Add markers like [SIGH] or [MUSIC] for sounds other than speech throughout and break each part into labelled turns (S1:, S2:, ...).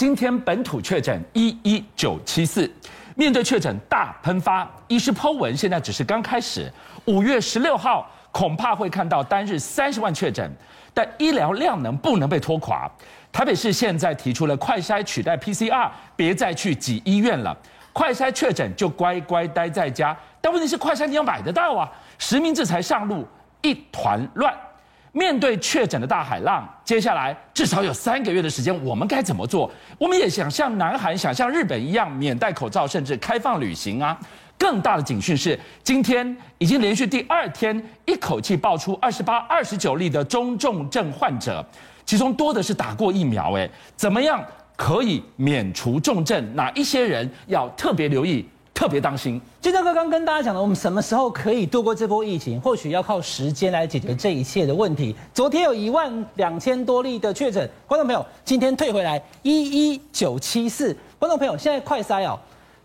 S1: 今天本土确诊一一九七四，面对确诊大喷发，医师 Po 文现在只是刚开始。五月十六号恐怕会看到单日三十万确诊，但医疗量能不能被拖垮。台北市现在提出了快筛取代 PCR，别再去挤医院了。快筛确诊就乖乖待在家，但问题是快筛你要买得到啊！实名制才上路，一团乱。面对确诊的大海浪，接下来至少有三个月的时间，我们该怎么做？我们也想像南韩、想像日本一样免戴口罩，甚至开放旅行啊！更大的警讯是，今天已经连续第二天一口气爆出二十八、二十九例的中重症患者，其中多的是打过疫苗。诶，怎么样可以免除重症？哪一些人要特别留意？特别当心，
S2: 金正哥刚跟大家讲了，我们什么时候可以度过这波疫情？或许要靠时间来解决这一切的问题。昨天有一万两千多例的确诊，观众朋友，今天退回来一一九七四。观众朋友，现在快筛哦，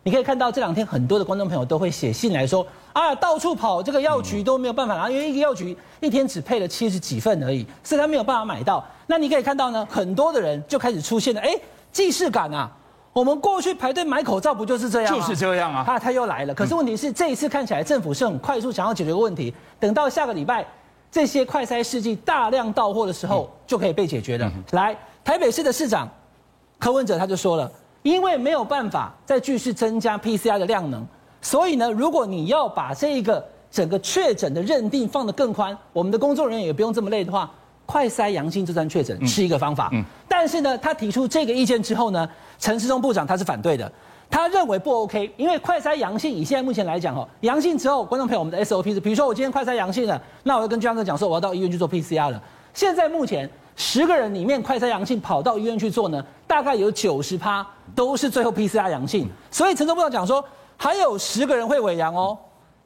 S2: 你可以看到这两天很多的观众朋友都会写信来说啊，到处跑这个药局都没有办法拿，因为一个药局一天只配了七十几份而已，所以他没有办法买到。那你可以看到呢，很多的人就开始出现了，哎，既视感啊。我们过去排队买口罩不就是这样吗？
S1: 就是这样啊！
S2: 啊他又来了。可是问题是，这一次看起来政府是很快速想要解决个问题，等到下个礼拜这些快筛试剂大量到货的时候，就可以被解决了。来，台北市的市长柯文哲他就说了，因为没有办法再继续增加 PCR 的量能，所以呢，如果你要把这个整个确诊的认定放得更宽，我们的工作人员也不用这么累的话。快筛阳性就算确诊是一个方法，嗯嗯、但是呢，他提出这个意见之后呢，陈世忠部长他是反对的，他认为不 OK，因为快筛阳性以现在目前来讲哦，阳性之后，观众朋友，我们的 SOP 是，比如说我今天快筛阳性了，那我要跟居安哥讲说我要到医院去做 PCR 了。现在目前十个人里面快筛阳性跑到医院去做呢，大概有九十趴都是最后 PCR 阳性，所以陈忠部长讲说还有十个人会伪阳哦。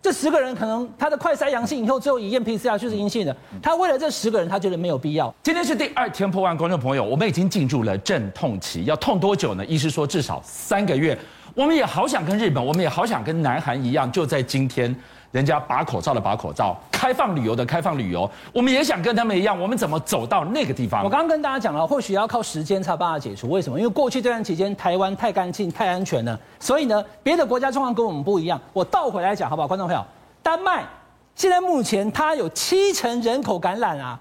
S2: 这十个人可能他的快筛阳性以后，最后一验 PCR 就是阴性的。他为了这十个人，他觉得没有必要。
S1: 今天是第二天破万，观众朋友，我们已经进入了阵痛期，要痛多久呢？医师说至少三个月。我们也好想跟日本，我们也好想跟南韩一样，就在今天。人家把口罩的把口罩，开放旅游的开放旅游，我们也想跟他们一样，我们怎么走到那个地方？
S2: 我刚刚跟大家讲了，或许要靠时间才有办法解除。为什么？因为过去这段期间台湾太干净、太安全了，所以呢，别的国家状况跟我们不一样。我倒回来讲，好不好，观众朋友？丹麦现在目前它有七成人口感染啊，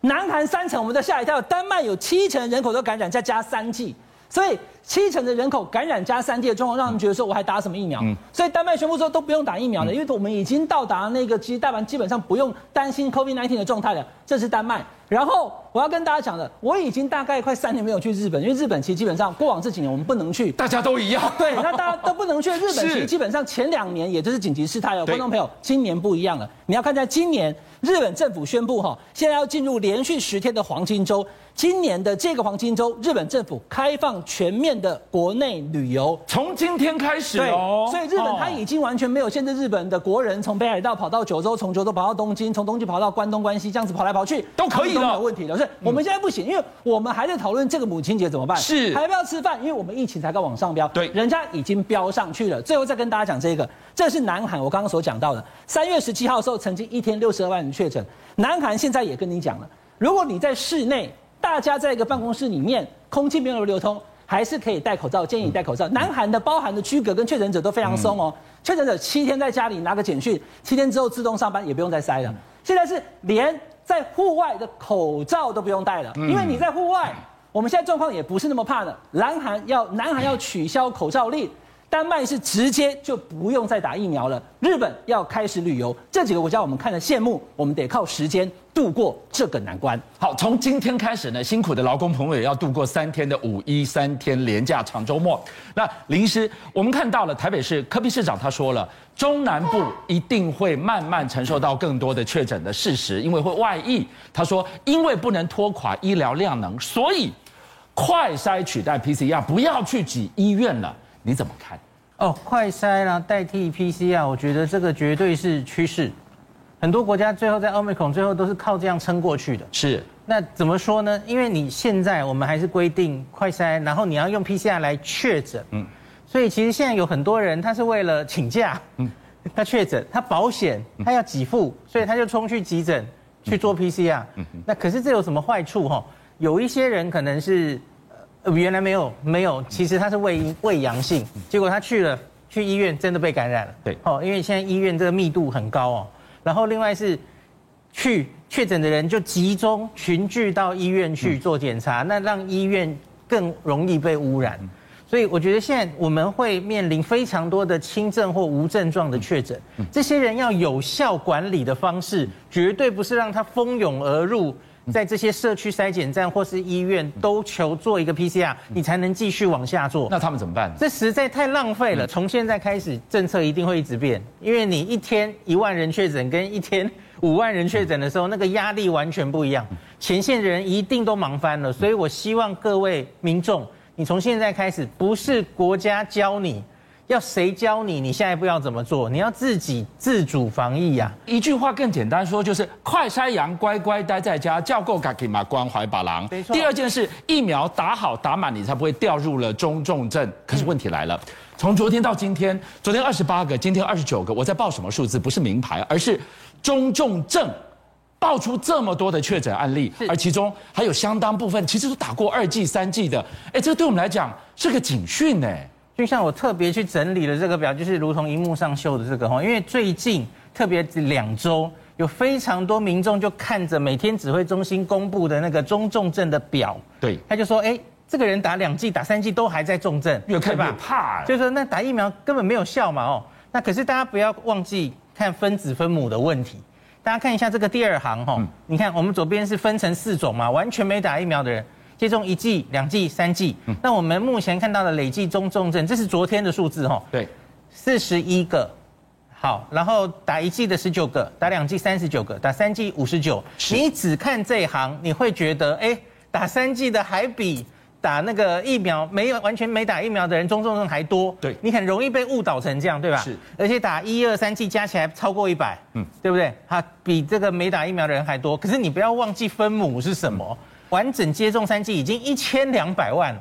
S2: 南韩三成，我们都吓一跳。丹麦有七成人口都感染，再加三剂，所以。七成的人口感染加三剂的状况，让人觉得说我还打什么疫苗？嗯、所以丹麦宣布说都不用打疫苗了，因为我们已经到达那个其实大盘基本上不用担心 COVID-19 的状态了。这是丹麦。然后我要跟大家讲的，我已经大概快三年没有去日本，因为日本其实基本上过往这几年我们不能去，
S1: 大家都一样。[LAUGHS]
S2: 对，那大家都不能去 [LAUGHS] 日本，其实基本上前两年也就是紧急事态哦。观众朋友，今年不一样了，你要看在今年日本政府宣布哈，现在要进入连续十天的黄金周。今年的这个黄金周，日本政府开放全面的国内旅游，
S1: 从今天开始哦。
S2: 所以日本它已经完全没有限制日本的国人从北海道跑到九州，从九州跑到东京，从东京跑到关东关西，这样子跑来跑去
S1: 都可以的，
S2: 都没有问题的。所以我们现在不行，因为我们还在讨论这个母亲节怎么办，
S1: 是还
S2: 要不要吃饭？因为我们疫情才刚往上飙，
S1: 对，
S2: 人家已经飙上去了。最后再跟大家讲这个，这是南韩，我刚刚所讲到的，三月十七号的时候，曾经一天六十二万人确诊。南韩现在也跟你讲了，如果你在室内。大家在一个办公室里面，空气没有流通，还是可以戴口罩。建议你戴口罩。南韩的包含的居隔跟确诊者都非常松哦。确诊者七天在家里拿个简讯，七天之后自动上班，也不用再塞了。现在是连在户外的口罩都不用戴了，因为你在户外，我们现在状况也不是那么怕的。南韩要南韩要取消口罩令。丹麦是直接就不用再打疫苗了，日本要开始旅游，这几个国家我们看了羡慕，我们得靠时间度过这个难关。
S1: 好，从今天开始呢，辛苦的劳工朋友也要度过三天的五一三天连假长周末。那林师，我们看到了台北市柯比市长他说了，中南部一定会慢慢承受到更多的确诊的事实，因为会外溢。他说，因为不能拖垮医疗量能，所以快筛取代 PCR，不要去挤医院了。你怎么看？
S3: 哦，快筛啦，代替 PCR，我觉得这个绝对是趋势。很多国家最后在奥密克戎最后都是靠这样撑过去的。
S1: 是，
S3: 那怎么说呢？因为你现在我们还是规定快筛，然后你要用 PCR 来确诊。嗯。所以其实现在有很多人他是为了请假，嗯，他确诊，他保险，他要给付，所以他就冲去急诊去做 PCR。嗯。那可是这有什么坏处哈？有一些人可能是。呃，原来没有没有，其实他是胃胃阳性，结果他去了去医院真的被感染了。
S1: 对，
S3: 哦，因为现在医院这个密度很高哦。然后另外是去确诊的人就集中群聚到医院去做检查，那让医院更容易被污染。所以我觉得现在我们会面临非常多的轻症或无症状的确诊，这些人要有效管理的方式，绝对不是让他蜂拥而入，在这些社区筛检站或是医院都求做一个 PCR，你才能继续往下做。
S1: 那他们怎么办？
S3: 这实在太浪费了。从现在开始，政策一定会一直变，因为你一天一万人确诊跟一天 [LAUGHS] 五万人确诊的时候，那个压力完全不一样，前线的人一定都忙翻了。所以我希望各位民众。你从现在开始，不是国家教你，要谁教你？你下一步要怎么做？你要自己自主防疫呀、啊。
S1: 一句话更简单说，就是快筛阳，乖乖待在家，叫够赶紧嘛，关怀把郎。
S3: 没错。
S1: 第二件事，疫苗打好打满，你才不会掉入了中重症。可是问题来了，从昨天到今天，昨天二十八个，今天二十九个，我在报什么数字？不是名牌，而是中重症。爆出这么多的确诊案例，而其中还有相当部分其实都打过二剂、三剂的，哎，这个对我们来讲是个警讯呢。
S3: 就像我特别去整理了这个表，就是如同荧幕上秀的这个哈，因为最近特别两周有非常多民众就看着每天指挥中心公布的那个中重症的表，
S1: 对，
S3: 他就说，哎，这个人打两剂、打三剂都还在重症，
S1: 越看越怕，
S3: 就是说那打疫苗根本没有效嘛，哦，那可是大家不要忘记看分子分母的问题。大家看一下这个第二行哈，你看我们左边是分成四种嘛，完全没打疫苗的人，接种一剂、两剂、三剂。那我们目前看到的累计中重症，这是昨天的数字哈。
S1: 对，
S3: 四十一个。好，然后打一剂的十九个，打两剂三十九个，打三剂五十九。你只看这一行，你会觉得，哎，打三剂的还比。打那个疫苗没有完全没打疫苗的人，中重症还多。
S1: 对，
S3: 你很容易被误导成这样，对吧？
S1: 是，
S3: 而且打一二三剂加起来超过一百，嗯，对不对？哈比这个没打疫苗的人还多。可是你不要忘记分母是什么，嗯、完整接种三剂已经一千两百万。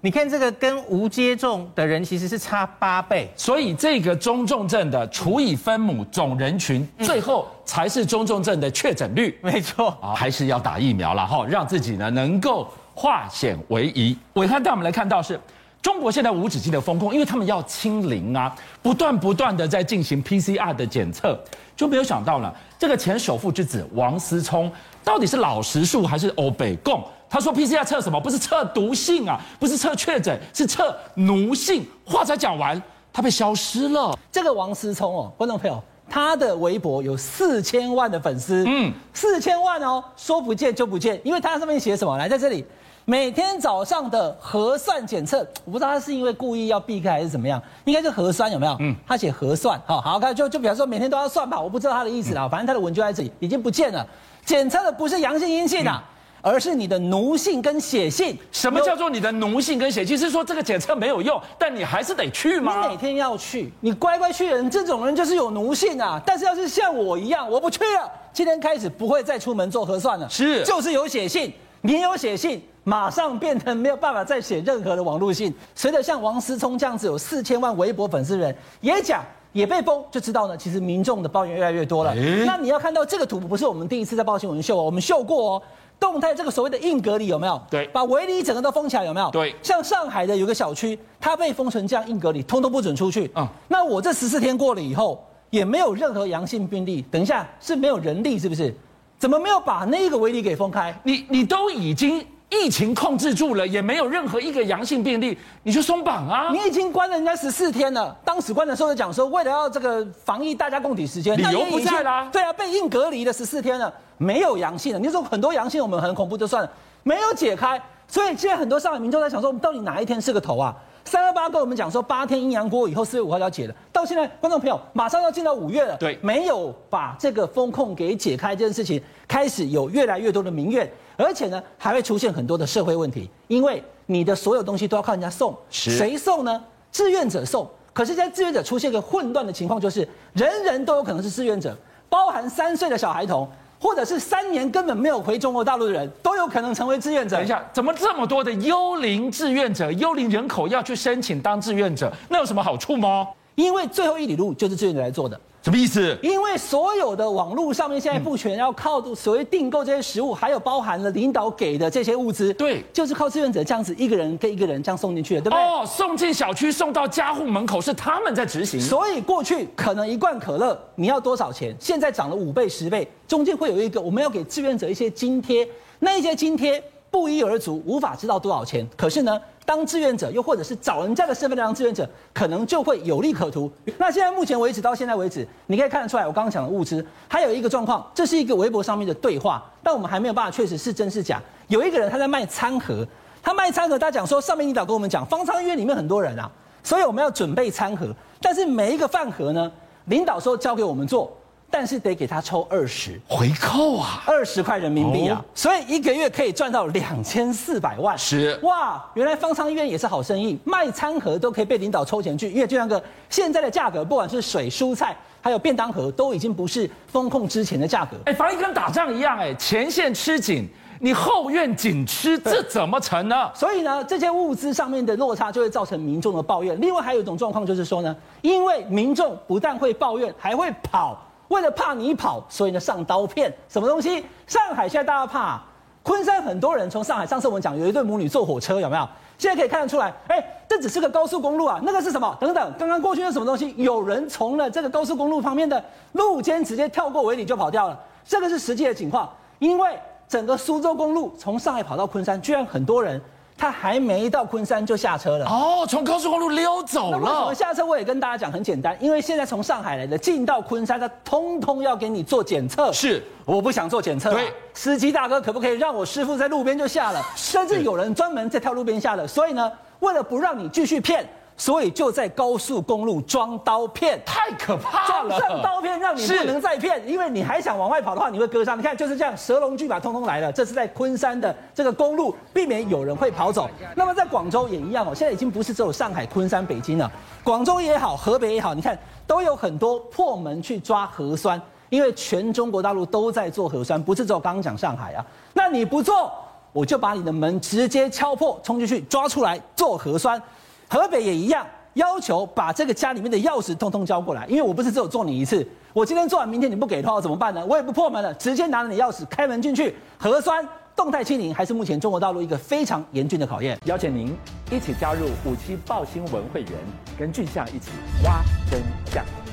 S3: 你看这个跟无接种的人其实是差八倍。
S1: 所以这个中重症的除以分母总人群，嗯、最后才是中重症的确诊率。
S3: 没错，
S1: 啊，还是要打疫苗了哈，让自己呢能够。化险为夷。暐瀚带我们来看到是，中国现在无止境的封控，因为他们要清零啊，不断不断的在进行 PCR 的检测，就没有想到了这个前首富之子王思聪到底是老实树还是欧北共？他说 PCR 测什么？不是测毒性啊，不是测确诊，是测奴性。话才讲完，他被消失了。
S2: 这个王思聪哦，观众朋友，他的微博有四千万的粉丝，嗯，四千万哦，说不见就不见，因为他上面写什么？来，在这里。每天早上的核酸检测，我不知道他是因为故意要避开还是怎么样，应该是核酸有没有？嗯，他写核酸，好好看，就就比方说每天都要算吧，我不知道他的意思啦，反正他的文就在这里，已经不见了。检测的不是阳性阴性啊，而是你的奴性跟血性。
S1: 什么叫做你的奴性跟血性？是说这个检测没有用，但你还是得去吗？
S2: 你每天要去，你乖乖去的人，这种人就是有奴性啊。但是要是像我一样，我不去了，今天开始不会再出门做核酸了，
S1: 是，
S2: 就是有血性，你有血性。马上变成没有办法再写任何的网络信。随着像王思聪这样子有四千万微博粉丝的人也讲也被封，就知道呢，其实民众的抱怨越来越多了。那你要看到这个图，不是我们第一次在报新闻秀哦，我们秀过哦。动态这个所谓的硬隔离有没有？
S1: 对，
S2: 把围篱整个都封起来有没有？
S1: 对，
S2: 像上海的有个小区，它被封成这样硬隔离，通通不准出去。嗯，那我这十四天过了以后，也没有任何阳性病例。等一下是没有人力是不是？怎么没有把那个围篱给封开？
S1: 你你都已经。疫情控制住了，也没有任何一个阳性病例，你就松绑啊！
S2: 你已经关了人家十四天了。当时关的时候就讲说，为了要这个防疫，大家共体时间。
S1: 理由不在啦。
S2: 对啊，被硬隔离了十四天了，没有阳性了。你说很多阳性，我们很恐怖就算了，没有解开。所以现在很多上海民众在想说，我们到底哪一天是个头啊？三二八跟我们讲说，八天阴阳锅以后，四月五号就要解了。到现在，观众朋友马上要进到五月了，
S1: 对，
S2: 没有把这个风控给解开这件事情，开始有越来越多的民怨。而且呢，还会出现很多的社会问题，因为你的所有东西都要靠人家送，谁送呢？志愿者送。可是，在志愿者出现一个混乱的情况，就是人人都有可能是志愿者，包含三岁的小孩童，或者是三年根本没有回中国大陆的人，都有可能成为志愿者。
S1: 等一下，怎么这么多的幽灵志愿者、幽灵人口要去申请当志愿者？那有什么好处吗？
S2: 因为最后一里路就是志愿者来做的。
S1: 什么意思？
S2: 因为所有的网络上面现在不全要靠所谓订购这些食物，还有包含了领导给的这些物资，
S1: 对，
S2: 就是靠志愿者这样子一个人跟一个人这样送进去的，对不对？
S1: 哦，送进小区，送到家户门口是他们在执行。
S2: 所以过去可能一罐可乐你要多少钱？现在涨了五倍、十倍，中间会有一个我们要给志愿者一些津贴，那一些津贴不一而足，无法知道多少钱。可是呢？当志愿者，又或者是找人家的身份来当志愿者，可能就会有利可图。那现在目前为止，到现在为止，你可以看得出来，我刚刚讲的物资，还有一个状况，这是一个微博上面的对话，但我们还没有办法确实是真是假。有一个人他在卖餐盒，他卖餐盒，他讲说上面领导跟我们讲，方舱医院里面很多人啊，所以我们要准备餐盒，但是每一个饭盒呢，领导说交给我们做。但是得给他抽二十
S1: 回扣啊，
S2: 二十块人民币啊，所以一个月可以赚到两千四百万。
S1: 是
S2: 哇，原来方舱医院也是好生意，卖餐盒都可以被领导抽钱去，因为就像个现在的价格，不管是水、蔬菜，还有便当盒，都已经不是风控之前的价格。
S1: 哎，防疫跟打仗一样，哎，前线吃紧，你后院紧吃，这怎么成呢？
S2: 所以呢，这些物资上面的落差就会造成民众的抱怨。另外还有一种状况就是说呢，因为民众不但会抱怨，还会跑。为了怕你跑，所以呢上刀片，什么东西？上海现在大家怕，昆山很多人从上海，上次我们讲有一对母女坐火车，有没有？现在可以看得出来，哎，这只是个高速公路啊，那个是什么？等等，刚刚过去是什么东西？有人从了这个高速公路旁边的路肩直接跳过围里就跑掉了，这个是实际的情况。因为整个苏州公路从上海跑到昆山，居然很多人。他还没到昆山就下车了
S1: 哦，从高速公路溜走了。
S2: 为什么下车？我也跟大家讲，很简单，因为现在从上海来的进到昆山，他通通要给你做检测。
S1: 是，
S2: 我不想做检测。对，司机大哥可不可以让我师傅在路边就下了？甚至有人专门在跳路边下的。所以呢，为了不让你继续骗。所以就在高速公路装刀片，
S1: 太可怕了！
S2: 装上刀片让你不能再骗，因为你还想往外跑的话，你会割伤。你看就是这样，蛇龙俱把通通来了。这是在昆山的这个公路，避免有人会跑走。那么在广州也一样哦，现在已经不是只有上海、昆山、北京了，广州也好，河北也好，你看都有很多破门去抓核酸，因为全中国大陆都在做核酸，不是只有刚刚讲上海啊。那你不做，我就把你的门直接敲破，冲进去抓出来做核酸。河北也一样，要求把这个家里面的钥匙通通交过来，因为我不是只有做你一次，我今天做完，明天你不给的话怎么办呢？我也不破门了，直接拿着你钥匙开门进去。核酸动态清零还是目前中国大陆一个非常严峻的考验。邀请您一起加入五七报新闻会员，跟俊相一起挖真相。